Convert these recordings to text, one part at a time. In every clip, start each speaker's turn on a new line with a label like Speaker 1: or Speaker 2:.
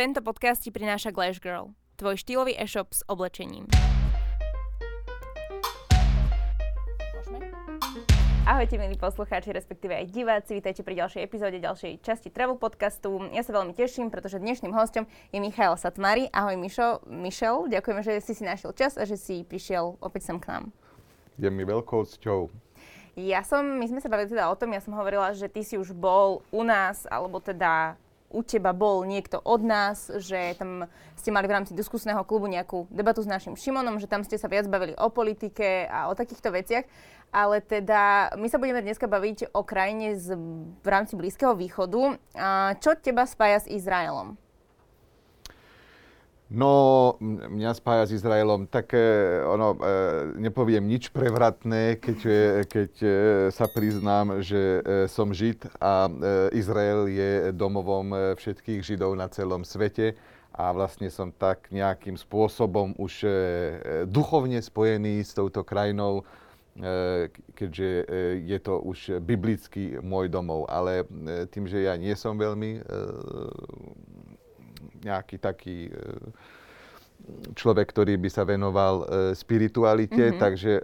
Speaker 1: Tento podcast ti prináša Glash Girl, tvoj štýlový e-shop s oblečením. Ahojte milí poslucháči, respektíve aj diváci, vítajte pri ďalšej epizóde, ďalšej časti Travel podcastu. Ja sa veľmi teším, pretože dnešným hostom je Michael Satmari. Ahoj Mišo, Michel, ďakujeme, že si si našiel čas a že si prišiel opäť sem k nám.
Speaker 2: Je mi veľkou cťou.
Speaker 1: Ja som, my sme sa bavili teda o tom, ja som hovorila, že ty si už bol u nás, alebo teda u teba bol niekto od nás, že tam ste mali v rámci diskusného klubu nejakú debatu s našim Šimonom, že tam ste sa viac bavili o politike a o takýchto veciach. Ale teda my sa budeme dneska baviť o krajine z, v rámci Blízkeho východu. A čo teba spája s Izraelom?
Speaker 2: No, mňa spája s Izraelom také, ono, e, nepoviem nič prevratné, keď, e, keď e, sa priznám, že e, som Žid a e, Izrael je domovom e, všetkých Židov na celom svete a vlastne som tak nejakým spôsobom už e, duchovne spojený s touto krajinou, e, keďže e, je to už biblický môj domov. Ale e, tým, že ja nie som veľmi e, nejaký taký e, človek, ktorý by sa venoval e, spiritualite, mm-hmm. takže e,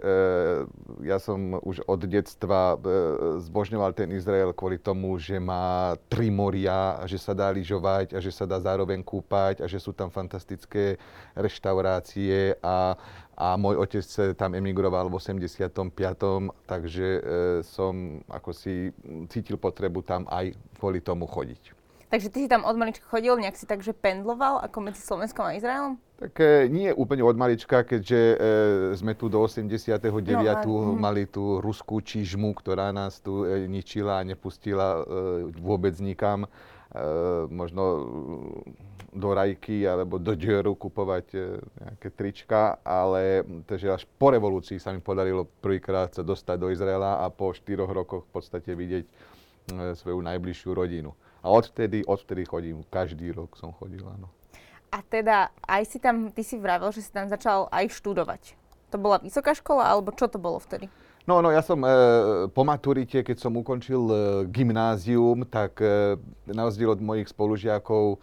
Speaker 2: ja som už od detstva e, zbožňoval ten Izrael kvôli tomu, že má tri moria, a že sa dá lyžovať a že sa dá zároveň kúpať a že sú tam fantastické reštaurácie a, a môj otec tam emigroval v 85. takže e, som ako si cítil potrebu tam aj kvôli tomu chodiť.
Speaker 1: Takže ty si tam od malička chodil, nejak si takže pendloval ako medzi Slovenskom a Izraelom?
Speaker 2: Tak e, nie úplne od malička, keďže e, sme tu do 89. No, mali tú ruskú čižmu, ktorá nás tu e, ničila a nepustila e, vôbec nikam. E, možno do rajky alebo do džeru kupovať e, nejaké trička, ale takže až po revolúcii sa mi podarilo prvýkrát sa dostať do Izraela a po štyroch rokoch v podstate vidieť e, svoju najbližšiu rodinu. A odvtedy, odvtedy chodím, každý rok som chodil, áno.
Speaker 1: A teda aj si tam, ty si vravel, že si tam začal aj študovať. To bola vysoká škola, alebo čo to bolo vtedy?
Speaker 2: No, no ja som e, po maturite, keď som ukončil e, gymnázium, tak e, na rozdiel od mojich spolužiakov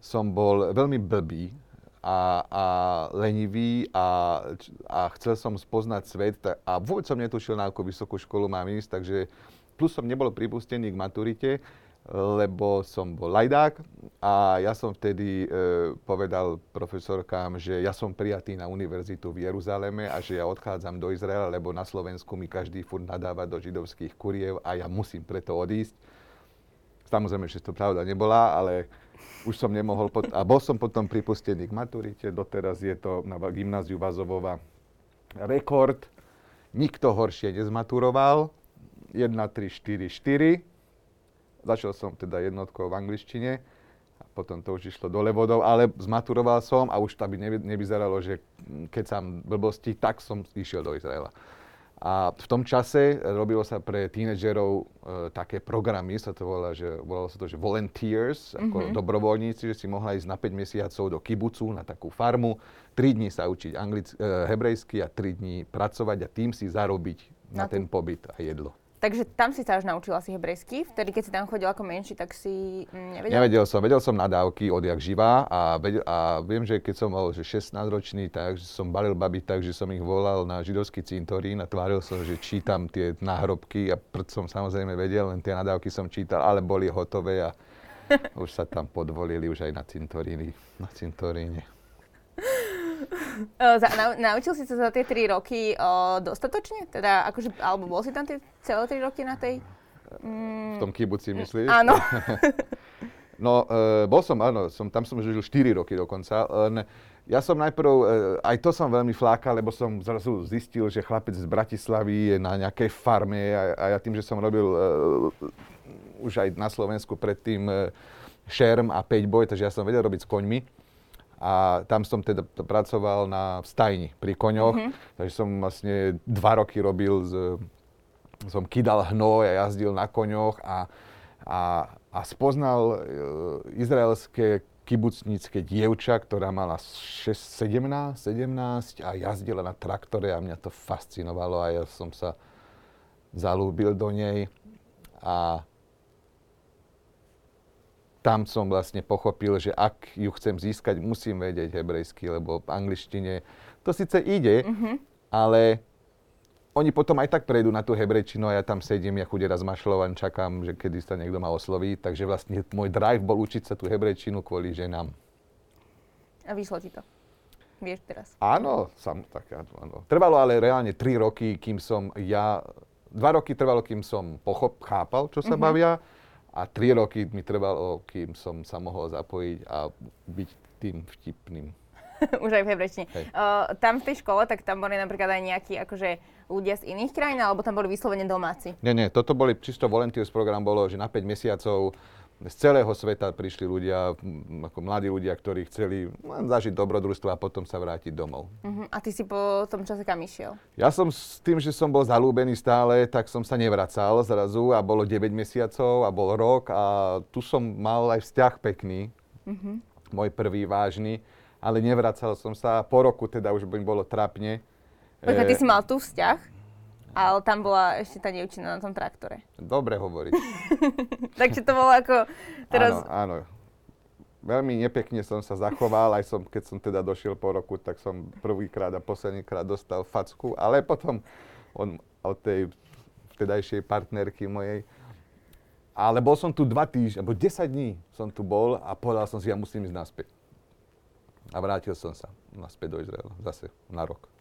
Speaker 2: som bol veľmi blbý a, a lenivý a, a chcel som spoznať svet a vôbec som netušil, na akú vysokú školu mám ísť, takže plus som nebol pripustený k maturite, lebo som bol lajdák a ja som vtedy e, povedal profesorkám, že ja som prijatý na univerzitu v Jeruzaleme a že ja odchádzam do Izraela, lebo na Slovensku mi každý furt nadáva do židovských kuriev a ja musím preto odísť. Samozrejme, že to pravda nebola, ale už som nemohol. Pot- a bol som potom pripustený k maturite. Doteraz je to na gymnáziu Vazovova rekord. Nikto horšie nezmaturoval. 1, 3, 4, 4 Začal som teda jednotkou v angličtine a potom to už išlo dole vodou, ale zmaturoval som a už to by nevyzeralo, že keď sa blbosti, tak som išiel do Izraela. A v tom čase robilo sa pre tínedžerov e, také programy, sa to volá, že, volalo sa to, že volunteers, ako mm-hmm. dobrovoľníci, že si mohla ísť na 5 mesiacov do kibucu, na takú farmu, 3 dní sa učiť anglic, e, hebrejsky a 3 dní pracovať a tým si zarobiť na, na ten pobyt a jedlo.
Speaker 1: Takže tam si sa až naučil asi hebrejsky. Vtedy, keď si tam chodil ako menší, tak si mm, nevedel?
Speaker 2: Nevedel som. Vedel som nadávky odjak živá a, vedel, a viem, že keď som bol že 16-ročný, tak som balil babi tak, že som ich volal na židovský cintorín a tváril som, že čítam tie náhrobky a prd som samozrejme vedel, len tie nadávky som čítal, ale boli hotové a už sa tam podvolili už aj na cintoríny, na cintoríne.
Speaker 1: nau, naučil si sa za tie 3 roky o, dostatočne? Teda, akože, alebo bol si tam tie celé 3 roky na tej...
Speaker 2: Mm, v tom kibuci myslíš?
Speaker 1: Áno.
Speaker 2: no, e, bol som, áno, som, tam som žil 4 roky dokonca, len ja som najprv, aj to som veľmi flákal, lebo som zrazu zistil, že chlapec z Bratislavy je na nejakej farme a, a ja tým, že som robil e, už aj na Slovensku predtým e, šerm a peťboj, takže ja som vedel robiť s koňmi a tam som teda pracoval na stajni pri koňoch, mm-hmm. takže som vlastne dva roky robil, z, som kydal hnoj a jazdil na koňoch a, a, a spoznal uh, izraelské kibucnícke dievča, ktorá mala 6, 17, 17 a jazdila na traktore a mňa to fascinovalo a ja som sa zalúbil do nej a tam som vlastne pochopil, že ak ju chcem získať, musím vedieť hebrejsky, lebo v angličtine to síce ide, mm-hmm. ale oni potom aj tak prejdú na tú hebrejčinu a ja tam sedím, ja chudera zmašľovan, čakám, že kedy sa niekto ma osloví. Takže vlastne môj drive bol učiť sa tú hebrejčinu kvôli ženám.
Speaker 1: A vyšlo ti to? Vieš teraz?
Speaker 2: Áno, sam, tak áno. Trvalo ale reálne 3 roky, kým som ja... Dva roky trvalo, kým som pochop, chápal, čo sa mm-hmm. bavia a tri roky mi trvalo, kým som sa mohol zapojiť a byť tým vtipným.
Speaker 1: Už aj v hebrečtine. Uh, tam v tej škole, tak tam boli napríklad aj nejakí akože ľudia z iných krajín, alebo tam boli vyslovene domáci?
Speaker 2: Nie, nie, toto boli čisto volunteers program, bolo, že na 5 mesiacov z celého sveta prišli ľudia, ako mladí ľudia, ktorí chceli len zažiť dobrodružstvo a potom sa vrátiť domov.
Speaker 1: Uh-huh. A ty si po tom čase kam išiel?
Speaker 2: Ja som s tým, že som bol zalúbený stále, tak som sa nevracal zrazu a bolo 9 mesiacov a bol rok a tu som mal aj vzťah pekný, uh-huh. môj prvý vážny, ale nevracal som sa. Po roku teda už by bolo trapne.
Speaker 1: Počkaj, ty e... si mal tu vzťah? Ale tam bola ešte tá dievčina na tom traktore.
Speaker 2: Dobre hovoriť.
Speaker 1: Takže to bolo ako teraz...
Speaker 2: Áno, áno. Veľmi nepekne som sa zachoval, aj som, keď som teda došiel po roku, tak som prvýkrát a poslednýkrát dostal facku, ale potom on, od tej vtedajšej partnerky mojej. Ale bol som tu dva týždne, alebo 10 dní som tu bol a povedal som si, ja musím ísť naspäť. A vrátil som sa naspäť do Izraela, zase na rok.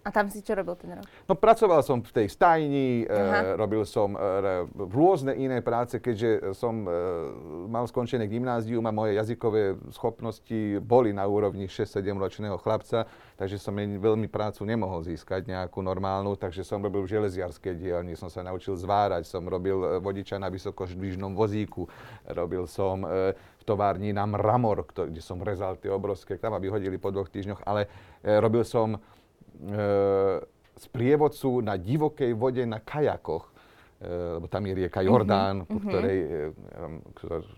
Speaker 1: A tam si čo robil ten rok?
Speaker 2: No pracoval som v tej stajni, e, robil som e, rôzne iné práce, keďže som e, mal skončené gymnázium a moje jazykové schopnosti boli na úrovni 6-7 ročného chlapca, takže som veľmi prácu nemohol získať nejakú normálnu, takže som robil v železiarskej dielni, som sa naučil zvárať, som robil e, vodiča na vysokoždvižnom vozíku, robil som e, v továrni na mramor, kde som rezal tie obrovské, tam ma vyhodili po dvoch týždňoch, ale e, robil som z prievodcu na divokej vode na kajakoch, lebo tam je rieka Jordán, mm-hmm. po ktorej,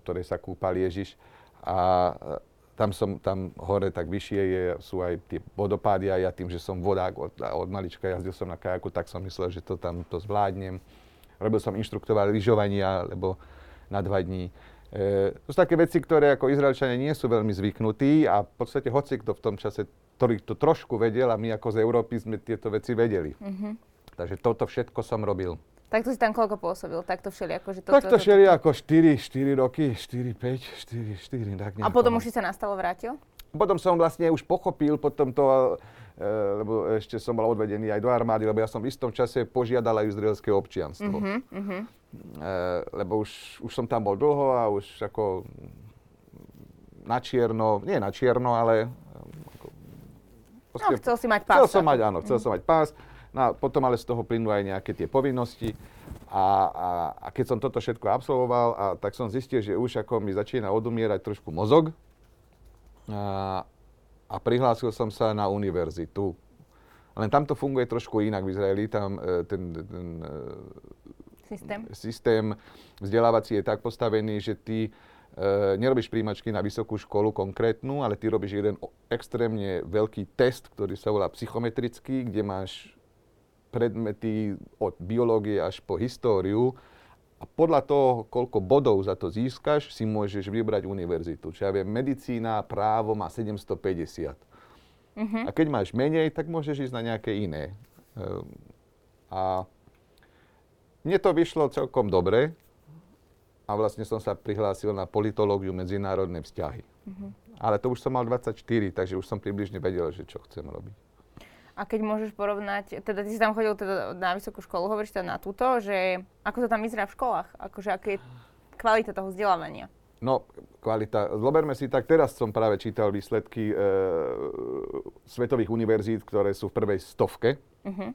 Speaker 2: ktorej sa kúpal Ježiš. A tam som, tam hore tak vyššie je, sú aj tie vodopády a ja tým, že som vodák od, od malička jazdil som na kajaku, tak som myslel, že to tam to zvládnem. Robil som inštruktora lyžovania, lebo na dva dní. E, to sú také veci, ktoré ako Izraelčania nie sú veľmi zvyknutí a v podstate hoci kto v tom čase ktorý to trošku vedel a my ako z Európy sme tieto veci vedeli. Mm-hmm. Takže toto všetko som robil.
Speaker 1: Tak to si tam koľko pôsobil? Takto všeli ako, že
Speaker 2: to, Takto všeli ako 4, 4 roky, 4, 5, 4, 4, tak
Speaker 1: nejako. A potom už si sa nastalo vrátil?
Speaker 2: Potom som vlastne už pochopil, potom to, e, lebo ešte som bol odvedený aj do armády, lebo ja som v istom čase požiadal aj izraelské občianstvo. Mm-hmm. E, lebo už, už som tam bol dlho a už ako na čierno, nie na čierno, ale
Speaker 1: Proste, no, chcel si mať pás.
Speaker 2: Chcel som mať, áno, chcel mm. som mať pás. No a potom ale z toho plynú aj nejaké tie povinnosti. A, a, a keď som toto všetko absolvoval, a, tak som zistil, že už ako mi začína odumierať trošku mozog. A, a prihlásil som sa na univerzitu. Len tam to funguje trošku inak v Izraeli. Tam e, ten, ten
Speaker 1: e, systém.
Speaker 2: systém vzdelávací je tak postavený, že ty e, nerobíš príjmačky na vysokú školu konkrétnu, ale ty robíš jeden extrémne veľký test, ktorý sa volá psychometrický, kde máš predmety od biológie až po históriu a podľa toho, koľko bodov za to získaš, si môžeš vybrať univerzitu. Čiže ja viem, medicína, právo má 750. Uh-huh. A keď máš menej, tak môžeš ísť na nejaké iné. E, a mne to vyšlo celkom dobre, a vlastne som sa prihlásil na politológiu medzinárodné vzťahy. Uh-huh. Ale to už som mal 24, takže už som približne vedel, že čo chcem robiť.
Speaker 1: A keď môžeš porovnať, teda ty si tam chodil teda na vysokú školu, hovoríš teda na túto, že ako to tam vyzerá v školách? Akože aké je kvalita toho vzdelávania?
Speaker 2: No, kvalita. Zoberme si tak, teraz som práve čítal výsledky e, svetových univerzít, ktoré sú v prvej stovke. Uh-huh.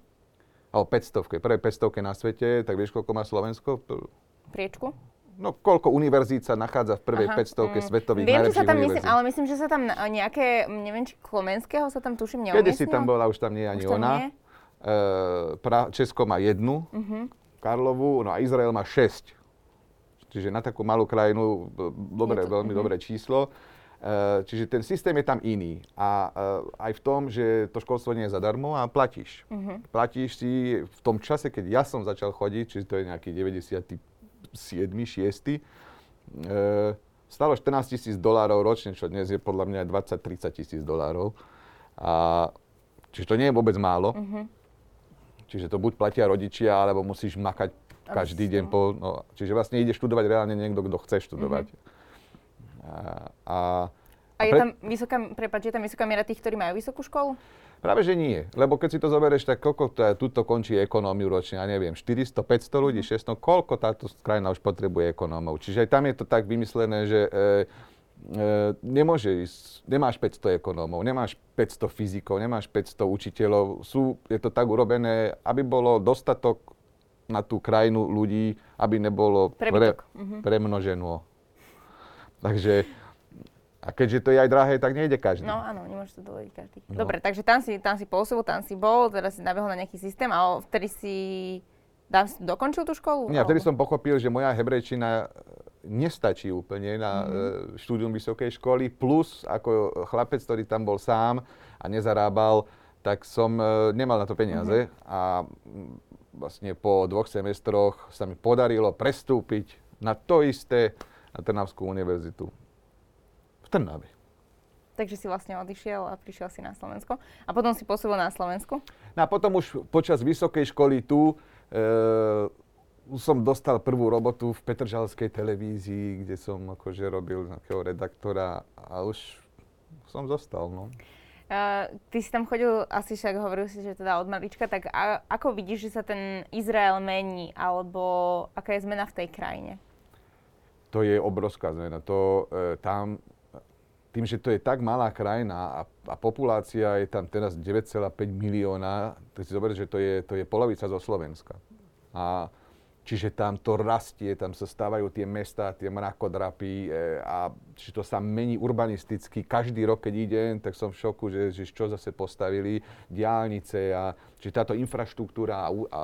Speaker 2: Alebo 500. Prvé 500 na svete, tak vieš, koľko má Slovensko?
Speaker 1: Priečku?
Speaker 2: No koľko univerzít sa nachádza v prvej Aha, 500 mm. svetových
Speaker 1: Viem, že sa tam myslím, ale myslím, že sa tam nejaké, neviem, či Klomenského sa tam tuším neumiestnil.
Speaker 2: Kedy si tam bola, už tam nie je ani ona. Nie? E, pra, Česko má jednu, uh-huh. Karlovu, no a Izrael má šesť. Čiže na takú malú krajinu, dobre, to, veľmi uh-huh. dobré číslo. E, čiže ten systém je tam iný. A e, aj v tom, že to školstvo nie je zadarmo a platíš. Uh-huh. Platíš si v tom čase, keď ja som začal chodiť, čiže to je nejaký 90 7., 6., e, stalo 14 tisíc dolárov ročne, čo dnes je podľa mňa 20-30 tisíc dolárov. A, čiže to nie je vôbec málo. Uh-huh. Čiže to buď platia rodičia, alebo musíš makať každý deň. Po, no, čiže vlastne ide študovať reálne niekto, kto chce študovať. Uh-huh.
Speaker 1: A, a, a je pre... tam vysoká, prepáč, je tam vysoká miera tých, ktorí majú vysokú školu?
Speaker 2: Práve, že nie. Lebo keď si to zoberieš, tak koľko to, tuto končí ekonómiu ročne, ja neviem, 400, 500 ľudí, 600, koľko táto krajina už potrebuje ekonómov. Čiže aj tam je to tak vymyslené, že e, e, nemôže ísť, nemáš 500 ekonómov, nemáš 500 fyzikov, nemáš 500 učiteľov. Sú, je to tak urobené, aby bolo dostatok na tú krajinu ľudí, aby nebolo pre, mhm. premnoženo. Takže a keďže to je aj drahé, tak nejde každý.
Speaker 1: No áno, nemôže to dovoliť každý. No. Dobre, takže tam si, tam si pôsobil, tam si bol, teraz si nabehol na nejaký systém a vtedy si si dokončil tú školu?
Speaker 2: Nie, vtedy som pochopil, že moja hebrejčina nestačí úplne na mm-hmm. štúdium vysokej školy, plus ako chlapec, ktorý tam bol sám a nezarábal, tak som e, nemal na to peniaze mm-hmm. a vlastne po dvoch semestroch sa mi podarilo prestúpiť na to isté na Trnavskú univerzitu v Trnave.
Speaker 1: Takže si vlastne odišiel a prišiel si na Slovensko. A potom si pôsobil na Slovensku?
Speaker 2: No a potom už počas vysokej školy tu e, som dostal prvú robotu v Petržalskej televízii, kde som akože robil nejakého redaktora a už som zostal. No.
Speaker 1: Uh, ty si tam chodil, asi však hovoril si, že teda od malička, tak a, ako vidíš, že sa ten Izrael mení, alebo aká je zmena v tej krajine?
Speaker 2: To je obrovská zmena. To, e, tam tým, že to je tak malá krajina a, a populácia je tam teraz 9,5 milióna, tak si zober, že to je, to je polovica zo Slovenska. A čiže tam to rastie, tam sa stávajú tie mesta, tie mrakodrapy e, a či to sa mení urbanisticky. Každý rok, keď idem, tak som v šoku, že, že čo zase postavili, diálnice a či táto infraštruktúra a, a,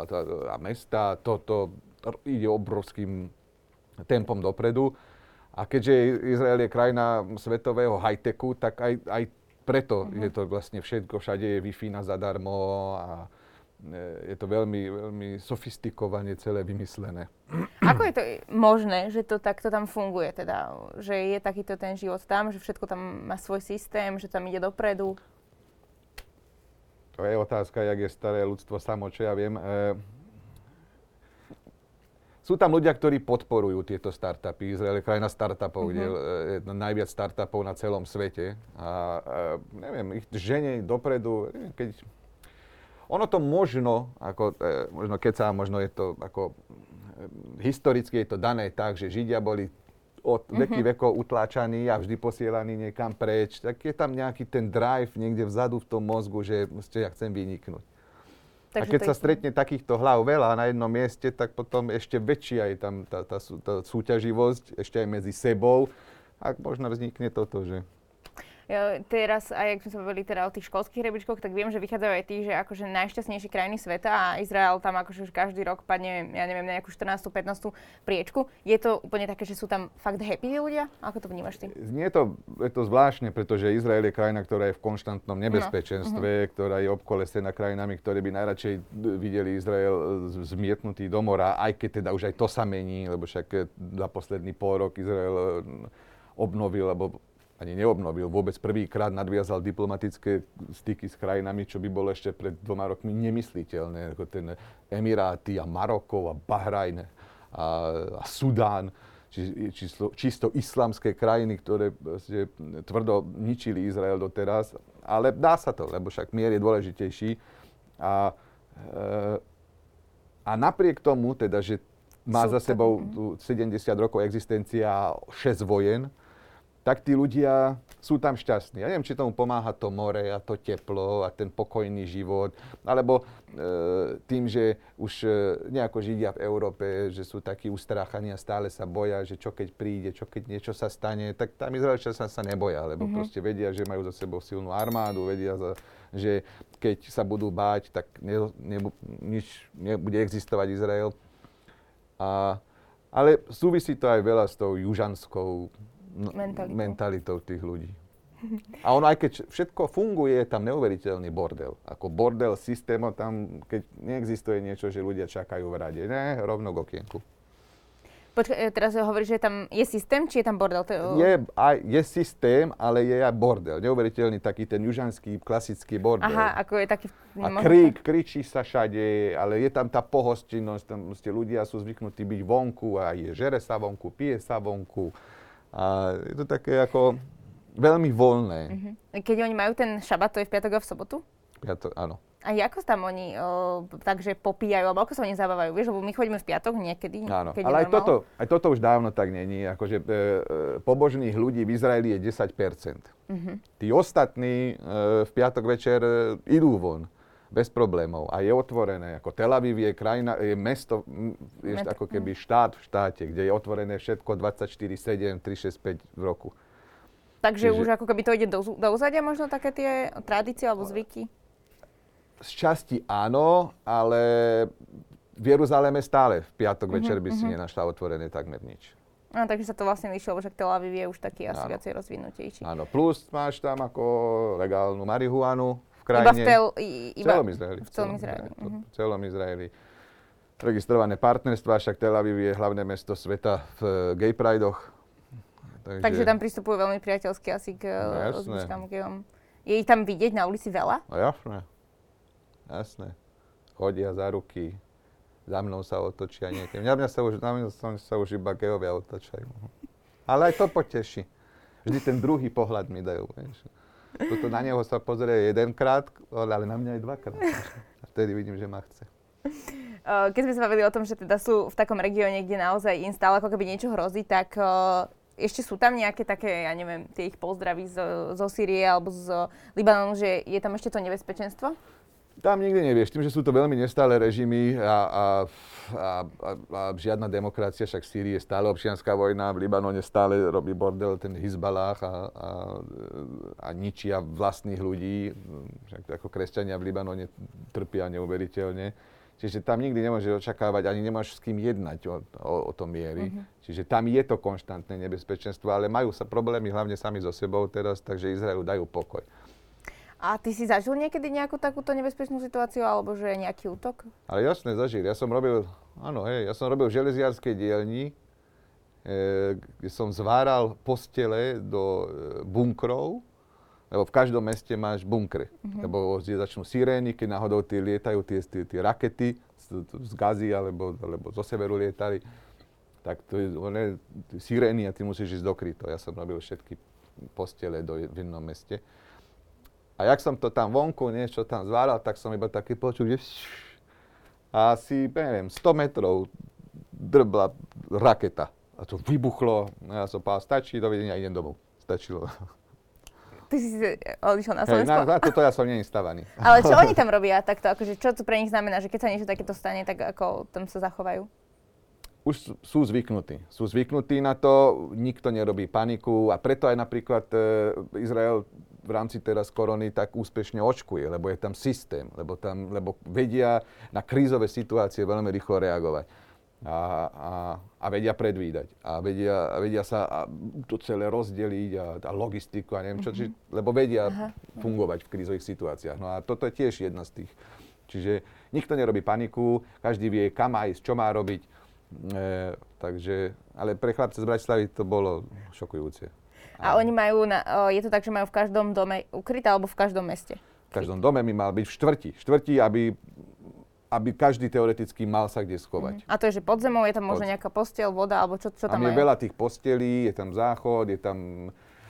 Speaker 2: a mesta, toto to ide obrovským tempom dopredu. A keďže Izrael je krajina svetového high-techu, tak aj, aj preto uh-huh. je to vlastne všetko, všade je Wi-Fi na zadarmo a e, je to veľmi, veľmi sofistikovane celé vymyslené.
Speaker 1: Ako je to možné, že to takto tam funguje? Teda, že je takýto ten život tam, že všetko tam má svoj systém, že tam ide dopredu?
Speaker 2: To je otázka, jak je staré ľudstvo samo, čo ja viem. E, sú tam ľudia, ktorí podporujú tieto startupy. Izrael je krajina startupov, mm-hmm. kde je najviac startupov na celom svete. A, a neviem, ich ženie dopredu, neviem, keď... Ono to možno, ako, e, možno keď sa, možno je to ako... E, historicky je to dané tak, že Židia boli od mm-hmm. veky vekov utláčaní a vždy posielaní niekam preč, tak je tam nejaký ten drive niekde vzadu v tom mozgu, že ja chcem vyniknúť. Takže a keď sa stretne takýchto hlav veľa na jednom mieste, tak potom ešte väčšia je tam tá, tá, tá súťaživosť, ešte aj medzi sebou. A možno vznikne toto, že
Speaker 1: teraz, aj ak sme sa bavili teda o tých školských rebríčkoch, tak viem, že vychádzajú aj tí, že akože najšťastnejšie krajiny sveta a Izrael tam akože už každý rok padne, ja neviem, na nejakú 14. 15. priečku. Je to úplne také, že sú tam fakt happy ľudia? Ako to vnímaš ty?
Speaker 2: Nie to, je to zvláštne, pretože Izrael je krajina, ktorá je v konštantnom no. nebezpečenstve, no. ktorá je obkolesená krajinami, ktoré by najradšej videli Izrael zmietnutý do mora, aj keď teda už aj to sa mení, lebo však za posledný pol rok Izrael obnovil, alebo ani neobnovil. Vôbec prvýkrát nadviazal diplomatické styky s krajinami, čo by bolo ešte pred dvoma rokmi nemysliteľné. Ako ten Emiráty a Maroko a Bahrajn a, a Sudán. Či, čisto, čisto islamské krajiny, ktoré vlastne tvrdo ničili Izrael doteraz. Ale dá sa to, lebo však mier je dôležitejší. A, e, a napriek tomu, teda, že má za sebou 70 rokov existencia 6 vojen, tak tí ľudia sú tam šťastní. Ja neviem, či tomu pomáha to more a to teplo a ten pokojný život, alebo e, tým, že už e, nejako židia v Európe, že sú takí ustráchaní a stále sa boja, že čo keď príde, čo keď niečo sa stane, tak tam Izraelčania sa, sa neboja, lebo mm-hmm. proste vedia, že majú za sebou silnú armádu, vedia, za, že keď sa budú báť, tak ne, ne, nič nebude existovať Izrael. A, ale súvisí to aj veľa s tou južanskou mentalitou. mentalitou tých ľudí. A ono aj keď všetko funguje, je tam neuveriteľný bordel. Ako bordel systému tam, keď neexistuje niečo, že ľudia čakajú v rade. Ne, rovno k okienku.
Speaker 1: Počkaj, e, teraz hovoríš, že tam je systém, či je tam bordel? To...
Speaker 2: Je, aj, je systém, ale je aj bordel. Neuveriteľný taký ten južanský klasický bordel.
Speaker 1: Aha, ako je taký...
Speaker 2: A krík, kričí sa všade, ale je tam tá pohostinnosť, tam ste ľudia sú zvyknutí byť vonku a je žere sa vonku, pije sa vonku. A je to také ako veľmi voľné.
Speaker 1: Uh-huh. Keď oni majú ten šabat, to je v piatok a v sobotu?
Speaker 2: Piatok, áno.
Speaker 1: A ako tam oni o, takže popíjajú, alebo ako sa oni zabávajú? Vieš, lebo my chodíme v piatok niekedy,
Speaker 2: Áno, ale aj toto, aj toto už dávno tak není. Akože e, e, pobožných ľudí v Izraeli je 10%. Uh-huh. Tí ostatní e, v piatok večer e, idú von bez problémov a je otvorené. Ako Tel Aviv je krajina, je mesto, je
Speaker 1: Met-
Speaker 2: ako keby štát v štáte, kde je otvorené všetko 24-7, 365 v roku.
Speaker 1: Takže
Speaker 2: Čiže-
Speaker 1: už ako keby to ide do, do uzadia možno také tie tradície alebo zvyky?
Speaker 2: Z časti áno, ale v Jeruzaleme stále v piatok večer by si nenašla otvorené takmer nič.
Speaker 1: No, takže sa to vlastne líšilo, že Tel Aviv je už taký asi viacej rozvinutejší.
Speaker 2: Áno, plus máš tam ako legálnu marihuanu v
Speaker 1: Iba
Speaker 2: krajine.
Speaker 1: v Tel... i-
Speaker 2: V
Speaker 1: Iba,
Speaker 2: celom Izraeli.
Speaker 1: V celom Izraeli.
Speaker 2: To-
Speaker 1: mhm.
Speaker 2: V celom Izraeli. Registrované partnerstva, však Tel Aviv je hlavné mesto sveta v eh, gay pridoch. Takže,
Speaker 1: Takže tam pristupujú veľmi priateľsky asi k
Speaker 2: No,
Speaker 1: no, zvyškám gejom. Je ich tam vidieť na ulici veľa?
Speaker 2: No jasné. Jasné. Chodia za ruky, za mnou sa otočia niekým. Na mňa sa už, na mňa sa už iba gejovia otočajú. Ale aj to poteší. Vždy ten druhý pohľad mi dajú. Vieš. Toto na neho sa pozrie jedenkrát, ale na mňa aj dvakrát. A vtedy vidím, že ma chce.
Speaker 1: Keď sme sa bavili o tom, že teda sú v takom regióne, kde naozaj im stále ako keby niečo hrozí, tak ešte sú tam nejaké také, ja neviem, tie ich pozdravy zo, zo Sýrie alebo z Libanonu, že je tam ešte to nebezpečenstvo?
Speaker 2: Tam nikdy nevieš, tým, že sú to veľmi nestále režimy a, a, a, a, a žiadna demokracia, však v Sýrii je stále občianská vojna, v Libanone stále robí bordel ten Hizbalách a, a, a ničia vlastných ľudí, však ako kresťania v Libanone trpia neuveriteľne. Čiže tam nikdy nemôžeš očakávať, ani nemáš s kým jednať o, o, o tom miery. Čiže tam je to konštantné nebezpečenstvo, ale majú sa problémy hlavne sami so sebou teraz, takže Izraelu dajú pokoj.
Speaker 1: A ty si zažil niekedy nejakú takúto nebezpečnú situáciu alebo že nejaký útok?
Speaker 2: Ale jasné, zažil. Ja som robil, áno, hej, ja som robil v železiarskej dielni, e, kde som zváral postele do e, bunkrov, lebo v každom meste máš bunkre. Lebo kde začnú sirény, keď náhodou tie lietajú tie, tie, tie rakety z, z Gazy alebo, alebo zo severu lietali, tak to je, one, sirény a ty musíš ísť do kryto. Ja som robil všetky postele do, v jednom meste. A jak som to tam vonku niečo tam zváral, tak som iba taký počul, že a asi, neviem, 100 metrov drbla raketa. A to vybuchlo. A ja som povedal, stačí, dovidenia, idem domov. Stačilo.
Speaker 1: Ty si odišiel na
Speaker 2: Hej,
Speaker 1: Slovensko?
Speaker 2: na, na toto ja som není stavaný.
Speaker 1: Ale čo oni tam robia takto? Akože, čo to pre nich znamená, že keď sa niečo takéto stane, tak ako tam sa zachovajú?
Speaker 2: Už sú zvyknutí. Sú zvyknutí na to, nikto nerobí paniku a preto aj napríklad e, Izrael v rámci teraz korony tak úspešne očkuje, lebo je tam systém, lebo, tam, lebo vedia na krízové situácie veľmi rýchlo reagovať. A, a, a vedia predvídať. A vedia, a vedia sa a to celé rozdeliť a, a logistiku a neviem čo, či, lebo vedia fungovať v krízových situáciách. No a toto je tiež jedna z tých. Čiže nikto nerobí paniku, každý vie, kam ísť, čo má robiť. E, takže, ale pre chlapce z Bratislavy to bolo šokujúce.
Speaker 1: A oni majú, na, o, je to tak, že majú v každom dome ukryté alebo v každom meste?
Speaker 2: V každom dome mi mal byť v štvrti. Štvrti, aby, aby každý teoreticky mal sa kde schovať.
Speaker 1: A to je, že pod zemou je tam možno nejaká posteľ, voda, alebo čo, čo
Speaker 2: Tam
Speaker 1: tam
Speaker 2: je
Speaker 1: majú?
Speaker 2: veľa tých postelí, je tam záchod, je tam,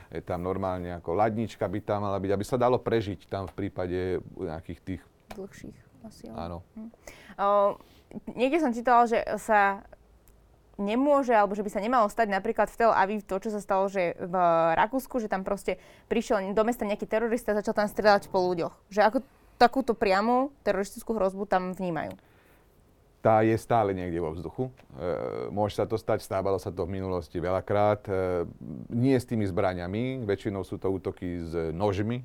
Speaker 2: je tam normálne ako ladnička by tam mala byť, aby sa dalo prežiť tam v prípade nejakých tých,
Speaker 1: Dlhších asi. ale-
Speaker 2: áno.
Speaker 1: O, niekde som čítala, že sa nemôže, alebo že by sa nemalo stať napríklad v Tel Aviv to, čo sa stalo, že v Rakúsku, že tam proste prišiel do mesta nejaký terorista a začal tam strieľať po ľuďoch. Že ako takúto priamu teroristickú hrozbu tam vnímajú.
Speaker 2: Tá je stále niekde vo vzduchu. E, môže sa to stať, stávalo sa to v minulosti veľakrát. E, nie s tými zbraniami, väčšinou sú to útoky s nožmi.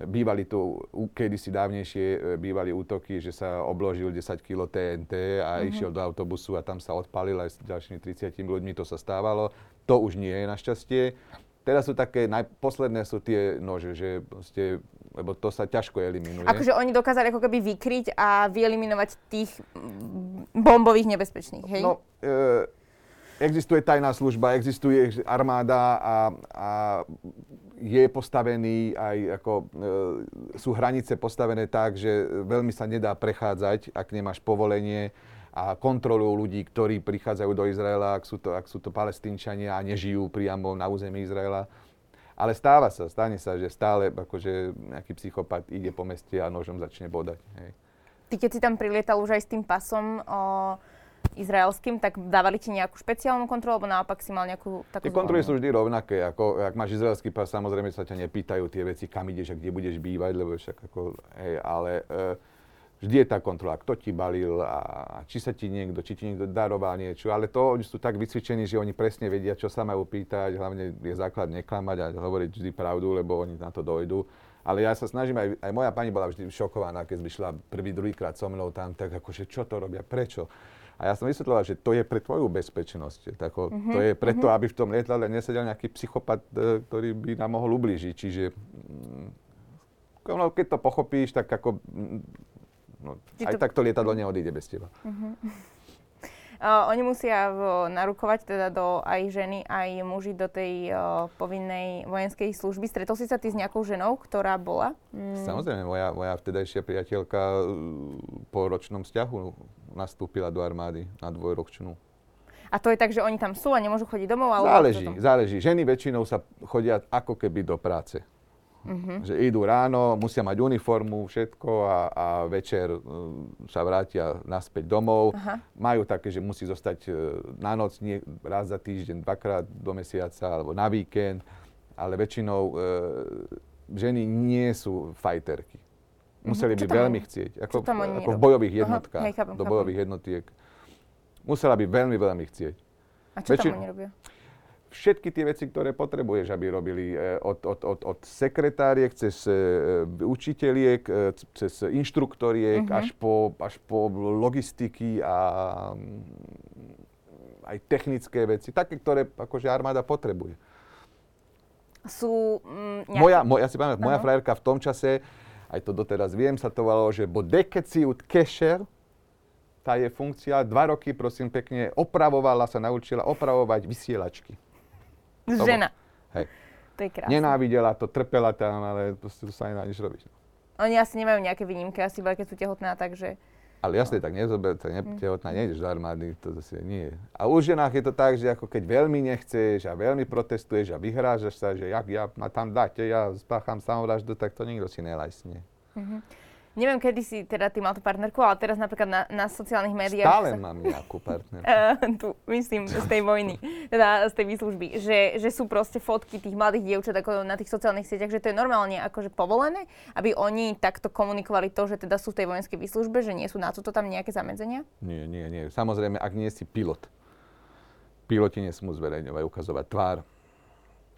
Speaker 2: Bývali tu kedysi dávnejšie e, bývali útoky, že sa obložil 10 kg TNT a išiel do autobusu a tam sa odpalil aj s ďalšími 30 ľuďmi, to sa stávalo. To už nie je našťastie. Teraz sú také, najposledné sú tie nože, že proste, lebo to sa ťažko eliminuje.
Speaker 1: Akože oni dokázali ako keby vykryť a vyeliminovať tých bombových nebezpečných, hej?
Speaker 2: No, e, existuje tajná služba, existuje armáda a, a je postavený aj ako, e, sú hranice postavené tak, že veľmi sa nedá prechádzať, ak nemáš povolenie a kontrolujú ľudí, ktorí prichádzajú do Izraela, ak sú to, ak sú to palestínčania a nežijú priamo na území Izraela. Ale stáva sa, stane sa, že stále akože nejaký psychopat ide po meste a nožom začne bodať. Hej.
Speaker 1: Ty keď si tam prilietal už aj s tým pasom o, izraelským, tak dávali ti nejakú špeciálnu kontrolu, alebo naopak si mal nejakú takú...
Speaker 2: Tie kontroly sú vždy rovnaké. Ako, ak máš izraelský pas, samozrejme sa ťa nepýtajú tie veci, kam ideš a kde budeš bývať, lebo však ako, hej, ale e, vždy je tá kontrola, kto ti balil a či sa ti niekto, či ti niekto daroval niečo, ale to oni sú tak vycvičení, že oni presne vedia, čo sa majú pýtať, hlavne je základ neklamať a hovoriť vždy pravdu, lebo oni na to dojdú. Ale ja sa snažím, aj, aj moja pani bola vždy šokovaná, keď šla prvý, druhýkrát so mnou tam, tak akože čo to robia, prečo? A ja som vysvetloval, že to je pre tvoju bezpečnosť. Tako, mm-hmm. To je preto, mm-hmm. aby v tom lietadle nesedel nejaký psychopat, e, ktorý by nám mohol ublížiť. Čiže mm, no, keď to pochopíš, tak ako No, aj to... tak to lietadlo neodíde bez teba. Uh-huh.
Speaker 1: Uh, oni musia v, narukovať teda do aj ženy, aj muži do tej uh, povinnej vojenskej služby. Stretol si sa ty s nejakou ženou, ktorá bola?
Speaker 2: Mm. Samozrejme, moja, moja vtedajšia priateľka uh, po ročnom vzťahu nastúpila do armády na dvojročnú.
Speaker 1: A to je tak, že oni tam sú a nemôžu chodiť domov? Ale
Speaker 2: záleží, záleží. Ženy väčšinou sa chodia ako keby do práce. Uh-huh. Že idú ráno, musia mať uniformu, všetko a, a večer uh, sa vrátia naspäť domov. Uh-huh. Majú také, že musí zostať uh, na noc nie, raz za týždeň, dvakrát do mesiaca alebo na víkend, ale väčšinou uh, ženy nie sú fajterky. Mhm. Museli by veľmi chcieť. Ako, ako v bojových jednotkách. Uh-huh. Hej, chápem, do bojových jednotiek. Musela by veľmi, veľmi chcieť.
Speaker 1: A čo Väčši- tam oni robia?
Speaker 2: Všetky tie veci, ktoré potrebuješ, aby robili e, od, od, od, od sekretáriek cez e, učiteľiek, e, cez inštruktoriek uh-huh. až, po, až po logistiky a mm, aj technické veci, také, ktoré akože armáda potrebuje.
Speaker 1: Sú mm,
Speaker 2: nejaké... moja, moja, ja si pamätám, moja frajerka v tom čase, aj to doteraz viem, sa to volalo, že bodekeciut kešer, tá je funkcia, dva roky, prosím pekne, opravovala sa, naučila opravovať vysielačky.
Speaker 1: Žena.
Speaker 2: Hej.
Speaker 1: To je krásne.
Speaker 2: Nenávidela to, trpela tam, ale proste to sa nedá nič robiť.
Speaker 1: Oni asi nemajú nejaké výnimky, asi iba keď sú tehotná, takže...
Speaker 2: Ale jasne, tak nezober, tak ne, mm. tehotná nejdeš do armády, to zase nie. A u ženách je to tak, že ako keď veľmi nechceš a veľmi protestuješ a vyhrážaš sa, že jak ja ma tam dáte, ja spácham samovraždu, tak to nikto si nelajsne. Mm-hmm.
Speaker 1: Neviem, kedy si teda ty mal tú partnerku, ale teraz napríklad na, na sociálnych médiách...
Speaker 2: Stále sa... mám nejakú partnerku. Uh,
Speaker 1: tu, myslím, z tej vojny, teda z tej výslužby. Že, že sú proste fotky tých mladých dievčat ako na tých sociálnych sieťach, že to je normálne akože povolené, aby oni takto komunikovali to, že teda sú v tej vojenskej výslužbe, že nie sú na toto tam nejaké zamedzenia?
Speaker 2: Nie, nie, nie. Samozrejme, ak nie si pilot. Piloti nesmú zverejňovať, ukazovať tvár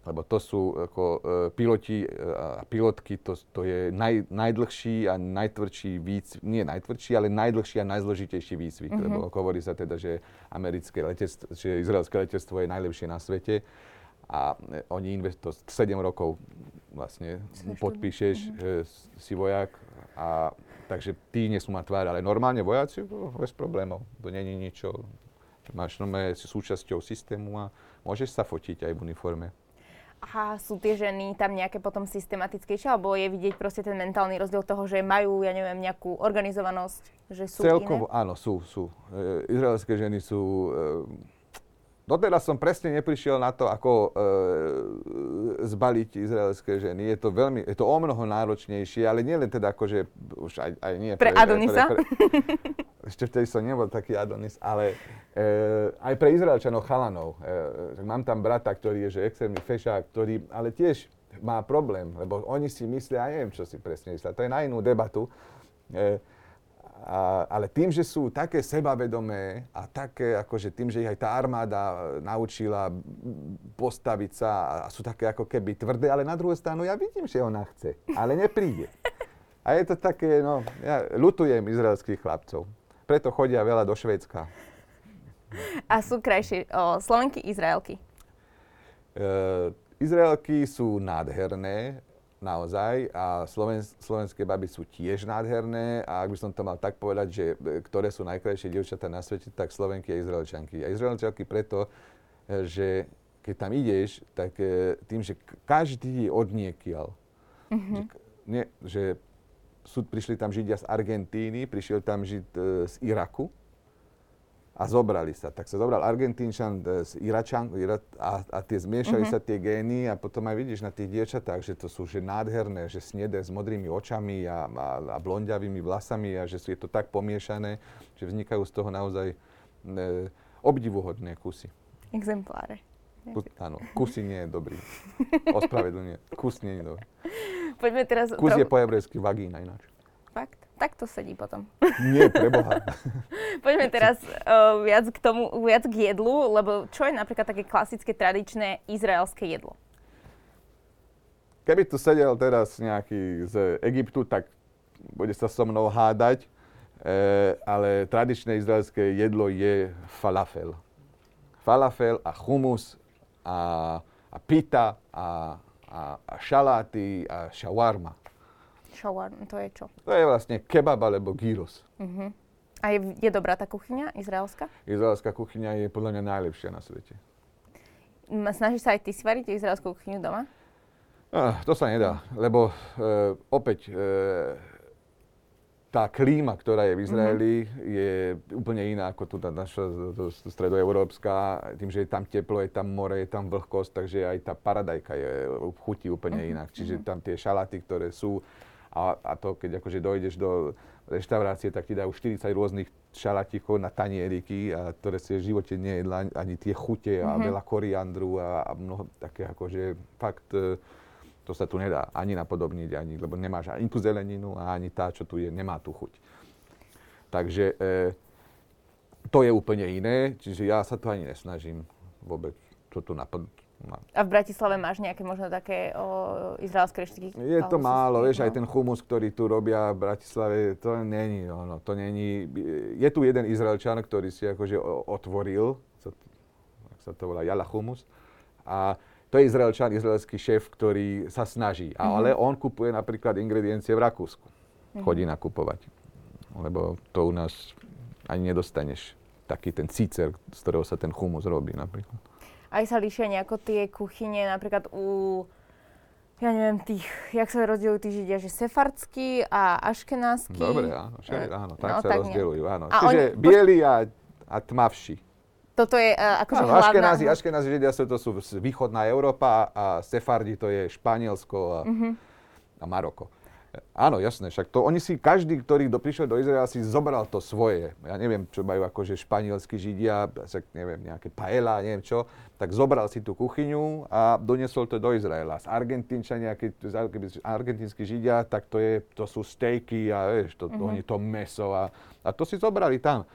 Speaker 2: lebo to sú ako e, piloti e, a pilotky, to, to je naj, najdlhší a najtvrdší výcvik, nie najtvrdší, ale najdlhší a najzložitejší výcvik, mm-hmm. lebo hovorí sa teda, že americké letectvo, že izraelské letectvo je najlepšie na svete a e, oni investujú 7 rokov vlastne podpíšeš, mm-hmm. si vojak a takže tí nesmú mať tvár, ale normálne vojaci bez problémov, to není ničo, máš normálne súčasťou systému a môžeš sa fotiť aj v uniforme
Speaker 1: a sú tie ženy tam nejaké potom systematickejšie, alebo je vidieť proste ten mentálny rozdiel toho, že majú, ja neviem, nejakú organizovanosť, že sú
Speaker 2: Celkovo,
Speaker 1: iné?
Speaker 2: áno, sú, sú. E, izraelské ženy sú... E, Doteraz som presne neprišiel na to, ako e, zbaliť izraelské ženy. Je to veľmi, je to o mnoho náročnejšie, ale nie len teda akože, už aj, aj nie
Speaker 1: pre... Pre Adonisa? Pre, pre,
Speaker 2: ešte vtedy som nebol taký Adonis, ale e, aj pre Izraelčanov chalanov. E, mám tam brata, ktorý je že extrémny fešák, ktorý ale tiež má problém, lebo oni si myslia, ja neviem, čo si presne myslia, to je na inú debatu. E, a, ale tým, že sú také sebavedomé a také, akože tým, že ich aj tá armáda naučila postaviť sa a sú také ako keby tvrdé, ale na druhú stranu ja vidím, že ona chce, ale nepríde. A je to také, no, ja lutujem izraelských chlapcov. Preto chodia veľa do Švédska.
Speaker 1: A sú krajšie o, Slovenky, Izraelky?
Speaker 2: E, Izraelky sú nádherné, naozaj a Sloven, slovenské baby sú tiež nádherné a ak by som to mal tak povedať, že e, ktoré sú najkrajšie dievčatá na svete, tak Slovenky a Izraelčanky. A Izraelčanky preto, e, že keď tam ideš, tak tým, že každý je od niekiaľ. Mm-hmm. Že, že sú, prišli tam Židia z Argentíny, prišiel tam Žid e, z Iraku, a zobrali sa. Tak sa zobral Argentínčan z Iračan Ira, a, a tie zmiešali uh-huh. sa tie gény a potom aj vidíš na tých dievčatách, že to sú že nádherné, že snedé s modrými očami a, a, a blondiavými vlasami a že je to tak pomiešané, že vznikajú z toho naozaj e, obdivuhodné kusy.
Speaker 1: Exempláre.
Speaker 2: Kus, áno, kusy nie je dobrý. Ospravedlňujem. Kus nie je dobrý.
Speaker 1: Poďme teraz...
Speaker 2: Kus je po hebrejsky vagína ináč.
Speaker 1: Fakt? Tak to sedí potom.
Speaker 2: Nie, preboha.
Speaker 1: Poďme teraz uh, viac k tomu, viac k jedlu, lebo čo je napríklad také klasické, tradičné izraelské jedlo?
Speaker 2: Keby tu sedel teraz nejaký z Egyptu, tak bude sa so mnou hádať, e, ale tradičné izraelské jedlo je falafel. Falafel a humus a, a pita a, a, a šaláty a šawarma.
Speaker 1: Shawarma, to je čo?
Speaker 2: To je vlastne kebab alebo gyros.
Speaker 1: Uh-huh. A je, je dobrá tá kuchyňa, izraelská?
Speaker 2: Izraelská kuchyňa je podľa mňa najlepšia na svete.
Speaker 1: Snažíš sa aj ty si variť izraelskú kuchyňu doma?
Speaker 2: Ah, to sa nedá, lebo e, opäť e, tá klíma, ktorá je v Izraeli, mm-hmm. je úplne iná ako tu tá naša stredoeurópska. Tým, že je tam teplo, je tam more, je tam vlhkosť, takže aj tá paradajka je chutí úplne mm-hmm. inak. Čiže mhm. tam tie šalaty, ktoré sú, a, a to, keď akože dojdeš do reštaurácie, tak ti dajú 40 rôznych šalatíkov na tanieriky, a ktoré si v živote nejedla, ani tie chute a mm-hmm. veľa koriandru a, a mnoho také akože fakt e, to sa tu nedá ani napodobniť, ani, lebo nemáš ani tú zeleninu a ani tá, čo tu je, nemá tú chuť. Takže e, to je úplne iné, čiže ja sa to ani nesnažím vôbec to tu napod-
Speaker 1: No. A v Bratislave máš nejaké možno také o, izraelské reštiky?
Speaker 2: Je to málo, vieš, no. aj ten humus, ktorý tu robia v Bratislave, to není ono, to není, je tu jeden Izraelčan, ktorý si akože otvoril, ak sa to volá Jala humus, a to je Izraelčan, izraelský šéf, ktorý sa snaží, mm-hmm. ale on kupuje napríklad ingrediencie v Rakúsku, mm-hmm. chodí nakupovať, lebo to u nás ani nedostaneš taký ten cícer, z ktorého sa ten humus robí napríklad
Speaker 1: aj sa líšia nejako tie kuchyne, napríklad u ja neviem, tých, jak sa rozdielujú tí židia, že sefardský a aškenásky.
Speaker 2: Dobre, áno, všeli, áno, tak no, sa tak rozdielujú, áno. A Čiže oni, bieli a, a tmavší.
Speaker 1: Toto je uh, akože áno,
Speaker 2: hlavná... Aškenázi, aškenázi židia sú, to sú východná Európa a sefardi to je Španielsko a, uh-huh. a Maroko. Áno, jasné, však to oni si, každý, ktorý do, prišiel do Izraela, si zobral to svoje. Ja neviem, čo majú akože španielskí židia, však neviem, nejaké paela, neviem čo, tak zobral si tú kuchyňu a doniesol to do Izraela. Z Argentínčania, keď argentínsky židia, tak to, je, to sú stejky a vieš, to, mm-hmm. oni to meso a, a to si zobrali tam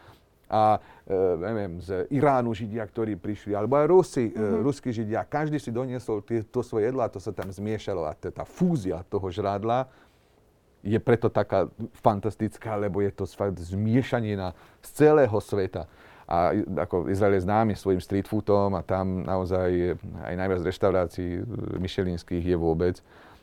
Speaker 2: a e, neviem, z Iránu Židia, ktorí prišli, alebo aj Rusi, mm-hmm. e, ruskí Židia. Každý si doniesol tie, to svoje jedlo a to sa tam zmiešalo a tá fúzia toho žrádla je preto taká fantastická, lebo je to fakt zmiešanie z celého sveta. A ako Izrael je známy svojim street foodom a tam naozaj aj najviac reštaurácií myšelinských je vôbec.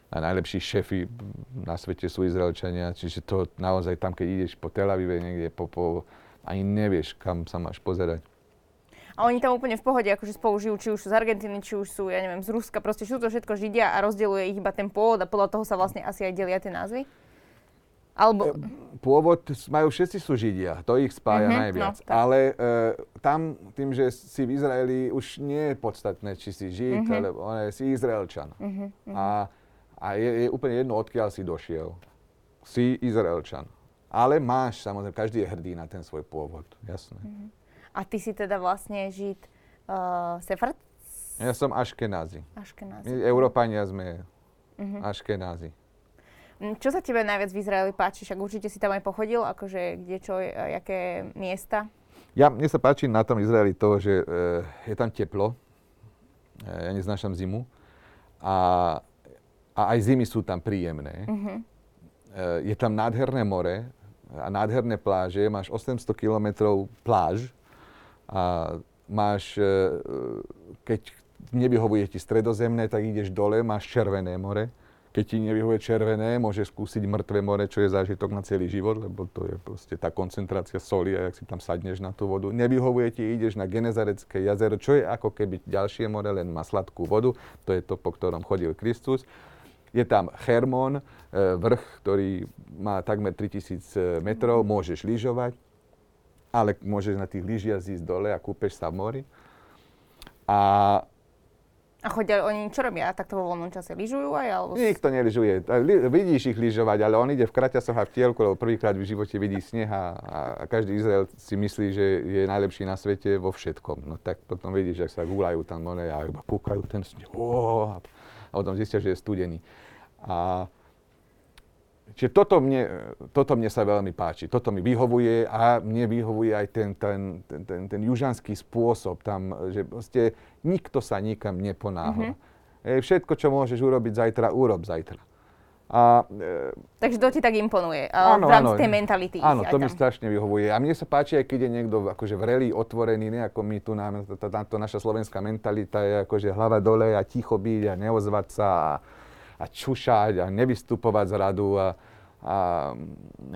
Speaker 2: A najlepší šefy na svete sú Izraelčania, čiže to naozaj tam, keď ideš po Tel Avive niekde, po, po, ani nevieš, kam sa máš pozerať.
Speaker 1: A oni tam úplne v pohode akože spolu žijú, či už sú z Argentíny, či už sú, ja neviem, z Ruska, proste sú to všetko Židia a rozdeľuje ich iba ten pôvod a podľa toho sa vlastne asi aj delia tie názvy?
Speaker 2: Alebo... E, pôvod majú všetci sú Židia, to ich spája uh-huh, najviac. No, Ale e, tam, tým, že si v Izraeli, už nie je podstatné, či si Žid, uh-huh. alebo on si Izraelčan. Uh-huh. A, a je, je úplne jedno, odkiaľ si došiel. Si Izraelčan. Ale máš, samozrejme, každý je hrdý na ten svoj pôvod, jasné. Uh-huh.
Speaker 1: A ty si teda vlastne Žid uh, Sefard?
Speaker 2: Ja som Aškenázi.
Speaker 1: Aškenázi.
Speaker 2: My, Európania sme uh-huh. Aškenázi.
Speaker 1: Mm, čo sa tebe najviac v Izraeli páči? Však určite si tam aj pochodil, akože kde čo, aké miesta?
Speaker 2: Ja, mne sa páči na tom Izraeli to, že e, je tam teplo, e, ja neznášam zimu a, a aj zimy sú tam príjemné. E, je tam nádherné more a nádherné pláže, máš 800 kilometrov pláž a máš, e, keď nevyhovuje ti stredozemné, tak ideš dole, máš Červené more Keď ti nevyhovuje červené, môžeš skúsiť mŕtve more, čo je zážitok na celý život, lebo to je proste tá koncentrácia soli a jak si tam sadneš na tú vodu. Nevyhovuje ti, ideš na Genezarecké jazero, čo je ako keby ďalšie more, len má sladkú vodu. To je to, po ktorom chodil Kristus. Je tam Hermon, e, vrch, ktorý má takmer 3000 metrov, môžeš lyžovať, ale môžeš na tých lyžiach zísť dole a kúpeš sa v mori. A
Speaker 1: a chodia, oni čo robia? Tak to vo voľnom čase lyžujú aj? Alebo...
Speaker 2: Nikto nelyžuje. Li, vidíš ich lyžovať, ale on ide v kraťasoch a v tielku, lebo prvýkrát v živote vidí sneh a, a každý Izrael si myslí, že je najlepší na svete vo všetkom. No tak potom vidíš, že sa gúľajú tam more a iba kúkajú ten sneh. Oh, a potom zistia, že je studený. A Čiže toto mne, toto mne sa veľmi páči, toto mi vyhovuje a mne vyhovuje aj ten, ten, ten, ten, ten južanský spôsob tam, že proste nikto sa nikam neponáhla. Mm-hmm. Všetko, čo môžeš urobiť zajtra, urob zajtra.
Speaker 1: A, e, Takže to ti tak imponuje áno, v rámci tej mentality.
Speaker 2: Áno, to mi strašne vyhovuje. A mne sa páči, aj keď je niekto akože vrelý, otvorený, ne ako my tu, nám, táto naša slovenská mentalita je akože hlava dole a ticho byť a neozvať sa a, a čušať a nevystupovať z radu a, a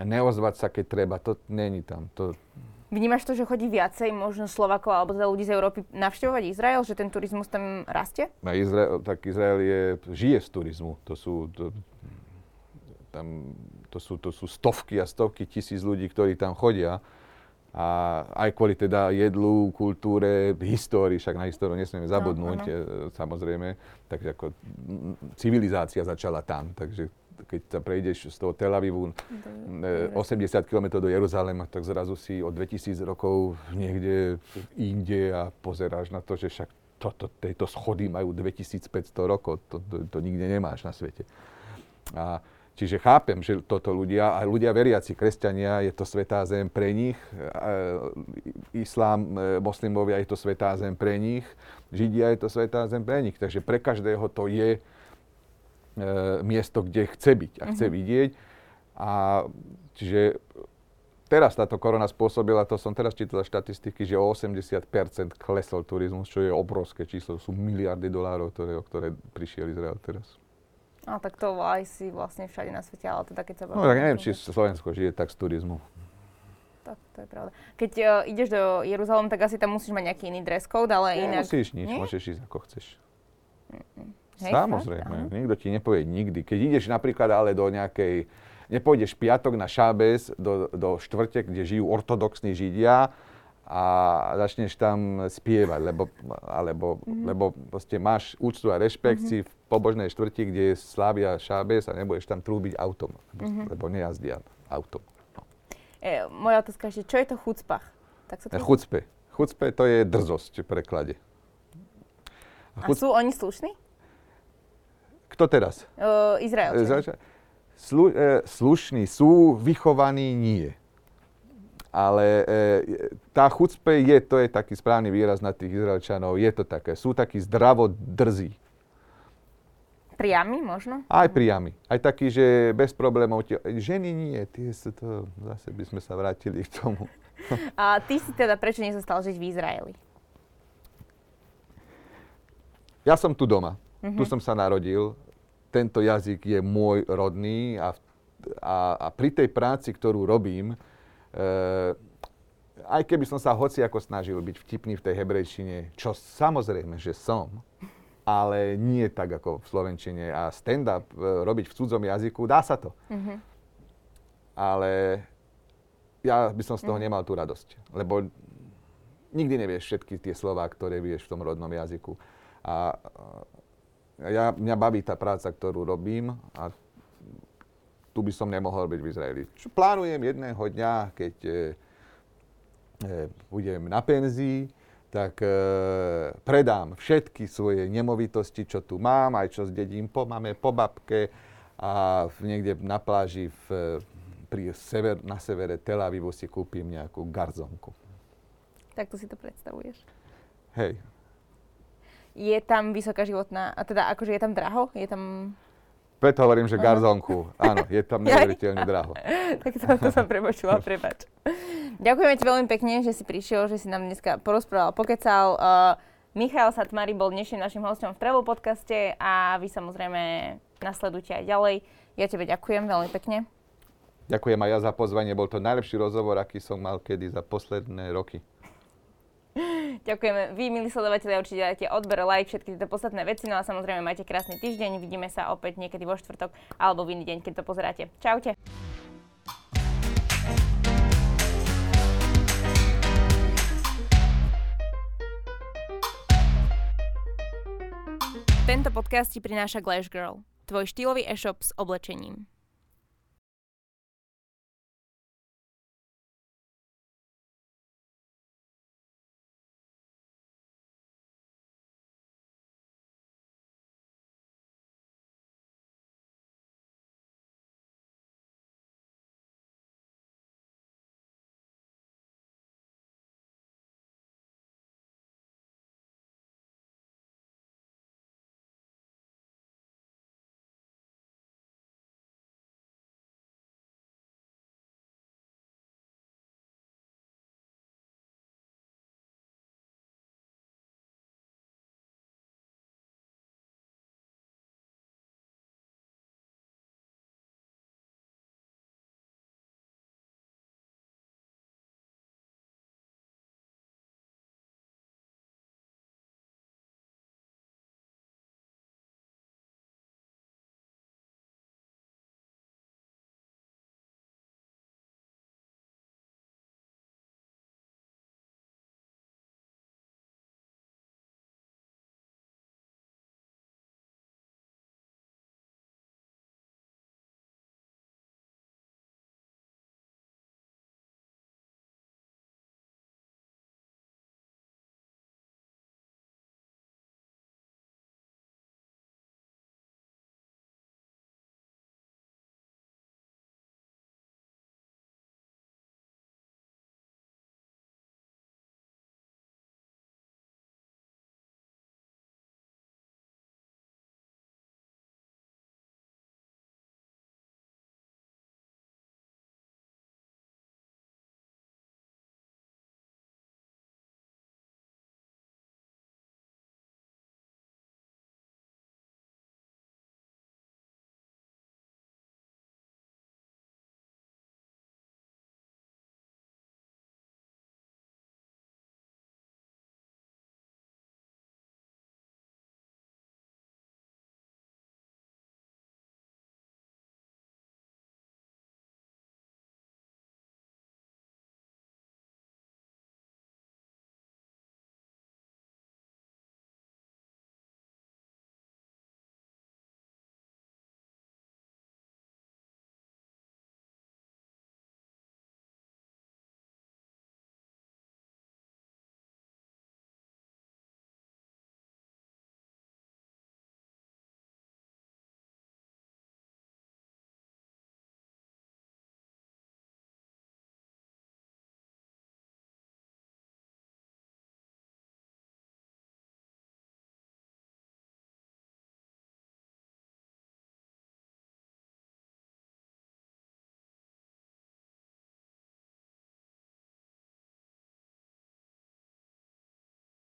Speaker 2: neozvať sa, keď treba. To není tam. To...
Speaker 1: Vnímaš to, že chodí viacej možno Slovakov alebo teda ľudí z Európy navštevovať Izrael, že ten turizmus tam rastie?
Speaker 2: Na Izrael, tak Izrael je, žije z turizmu. To sú, to, tam, to, sú, to sú stovky a stovky tisíc ľudí, ktorí tam chodia. A aj kvôli teda jedlu, kultúre, histórii, však na históriu nesmieme zabudnúť, no, no. samozrejme. Takže ako civilizácia začala tam, takže keď sa prejdeš z toho Tel Avivu do, 80 km do Jeruzalema, tak zrazu si o 2000 rokov niekde inde a pozeráš na to, že však toto, tejto schody majú 2500 rokov, to, to, to nikde nemáš na svete. A Čiže chápem, že toto ľudia, a ľudia veriaci, kresťania, je to svetá zem pre nich, islám, e, moslimovia je to svetá zem pre nich, židia je to svetá zem pre nich. Takže pre každého to je e, miesto, kde chce byť a chce mm-hmm. vidieť. A čiže teraz táto korona spôsobila, to som teraz čítal štatistiky, že o 80% klesol turizmus, čo je obrovské číslo, sú miliardy dolárov, ktoré, o ktoré prišiel Izrael teraz.
Speaker 1: No tak to aj si vlastne všade na svete, ale teda keď sa
Speaker 2: No tak neviem, či Slovensko žije tak z turizmu.
Speaker 1: Tak to je pravda. Keď uh, ideš do Jeruzalem, tak asi tam musíš mať nejaký iný dress code, ale inak...
Speaker 2: Nemusíš nič, Nie? môžeš ísť ako chceš. Mm-mm. Hej, Samozrejme, fakt? nikto ti nepovie nikdy. Keď ideš napríklad ale do nejakej, nepôjdeš piatok na Šábez do, do štvrte, kde žijú ortodoxní židia, a začneš tam spievať, lebo, alebo, mm-hmm. lebo proste máš úctu a rešpekt mm-hmm. v pobožnej štvrti, kde je Slavia Šábes a nebudeš tam trúbiť autom, mm-hmm. lebo nejazdia autom. No.
Speaker 1: E, moja otázka je, čo je to chucpach?
Speaker 2: Tak sa to... Chucpe. Chucpe to je drzosť v preklade.
Speaker 1: A, chuc... a sú oni slušní?
Speaker 2: Kto teraz?
Speaker 1: Uh, Izraelčania.
Speaker 2: Slu, e, slušní sú, vychovaní nie ale e, tá chucpe je, to je taký správny výraz na tých Izraelčanov, je to také, sú takí zdravo drzí.
Speaker 1: Priamy možno?
Speaker 2: Aj priamy. Aj taký, že bez problémov. Ženy nie, tie sa to, zase by sme sa vrátili k tomu.
Speaker 1: A ty si teda prečo nezostal žiť v Izraeli?
Speaker 2: Ja som tu doma. Mm-hmm. Tu som sa narodil. Tento jazyk je môj rodný a, a, a pri tej práci, ktorú robím, aj keby som sa hoci ako snažil byť vtipný v tej hebrejčine, čo samozrejme, že som, ale nie tak ako v slovenčine. A stand-up e, robiť v cudzom jazyku, dá sa to. Mm-hmm. Ale ja by som z toho mm-hmm. nemal tú radosť, lebo nikdy nevieš všetky tie slova, ktoré vieš v tom rodnom jazyku. A ja, mňa baví tá práca, ktorú robím a tu by som nemohol byť v Izraeli. Plánujem jedného dňa, keď e, e, budem na penzii, tak e, predám všetky svoje nemovitosti, čo tu mám, aj čo zdedím po mame, po babke a niekde na pláži v, pri sever, na severe Tel Avivu si kúpim nejakú garzonku.
Speaker 1: Tak to si to predstavuješ.
Speaker 2: Hej.
Speaker 1: Je tam vysoká životná, a teda akože je tam draho? Je tam
Speaker 2: preto hovorím, že garzonku. Áno, je tam neuveriteľne draho.
Speaker 1: tak to, to som prepočula, prepač. Ďakujeme ti veľmi pekne, že si prišiel, že si nám dneska porozprával, pokecal. Uh, Michal Satmari bol dnešným našim hostom v Travel podcaste a vy samozrejme nasledujte aj ďalej. Ja tebe ďakujem veľmi pekne.
Speaker 2: Ďakujem aj ja za pozvanie. Bol to najlepší rozhovor, aký som mal kedy za posledné roky.
Speaker 1: Ďakujeme. Vy, milí sledovatelia, určite dajte odber, like, všetky tieto podstatné veci. No a samozrejme, majte krásny týždeň. Vidíme sa opäť niekedy vo štvrtok alebo v iný deň, keď to pozeráte. Čaute. Tento podcast ti prináša Glash Girl, tvoj štýlový e-shop s oblečením.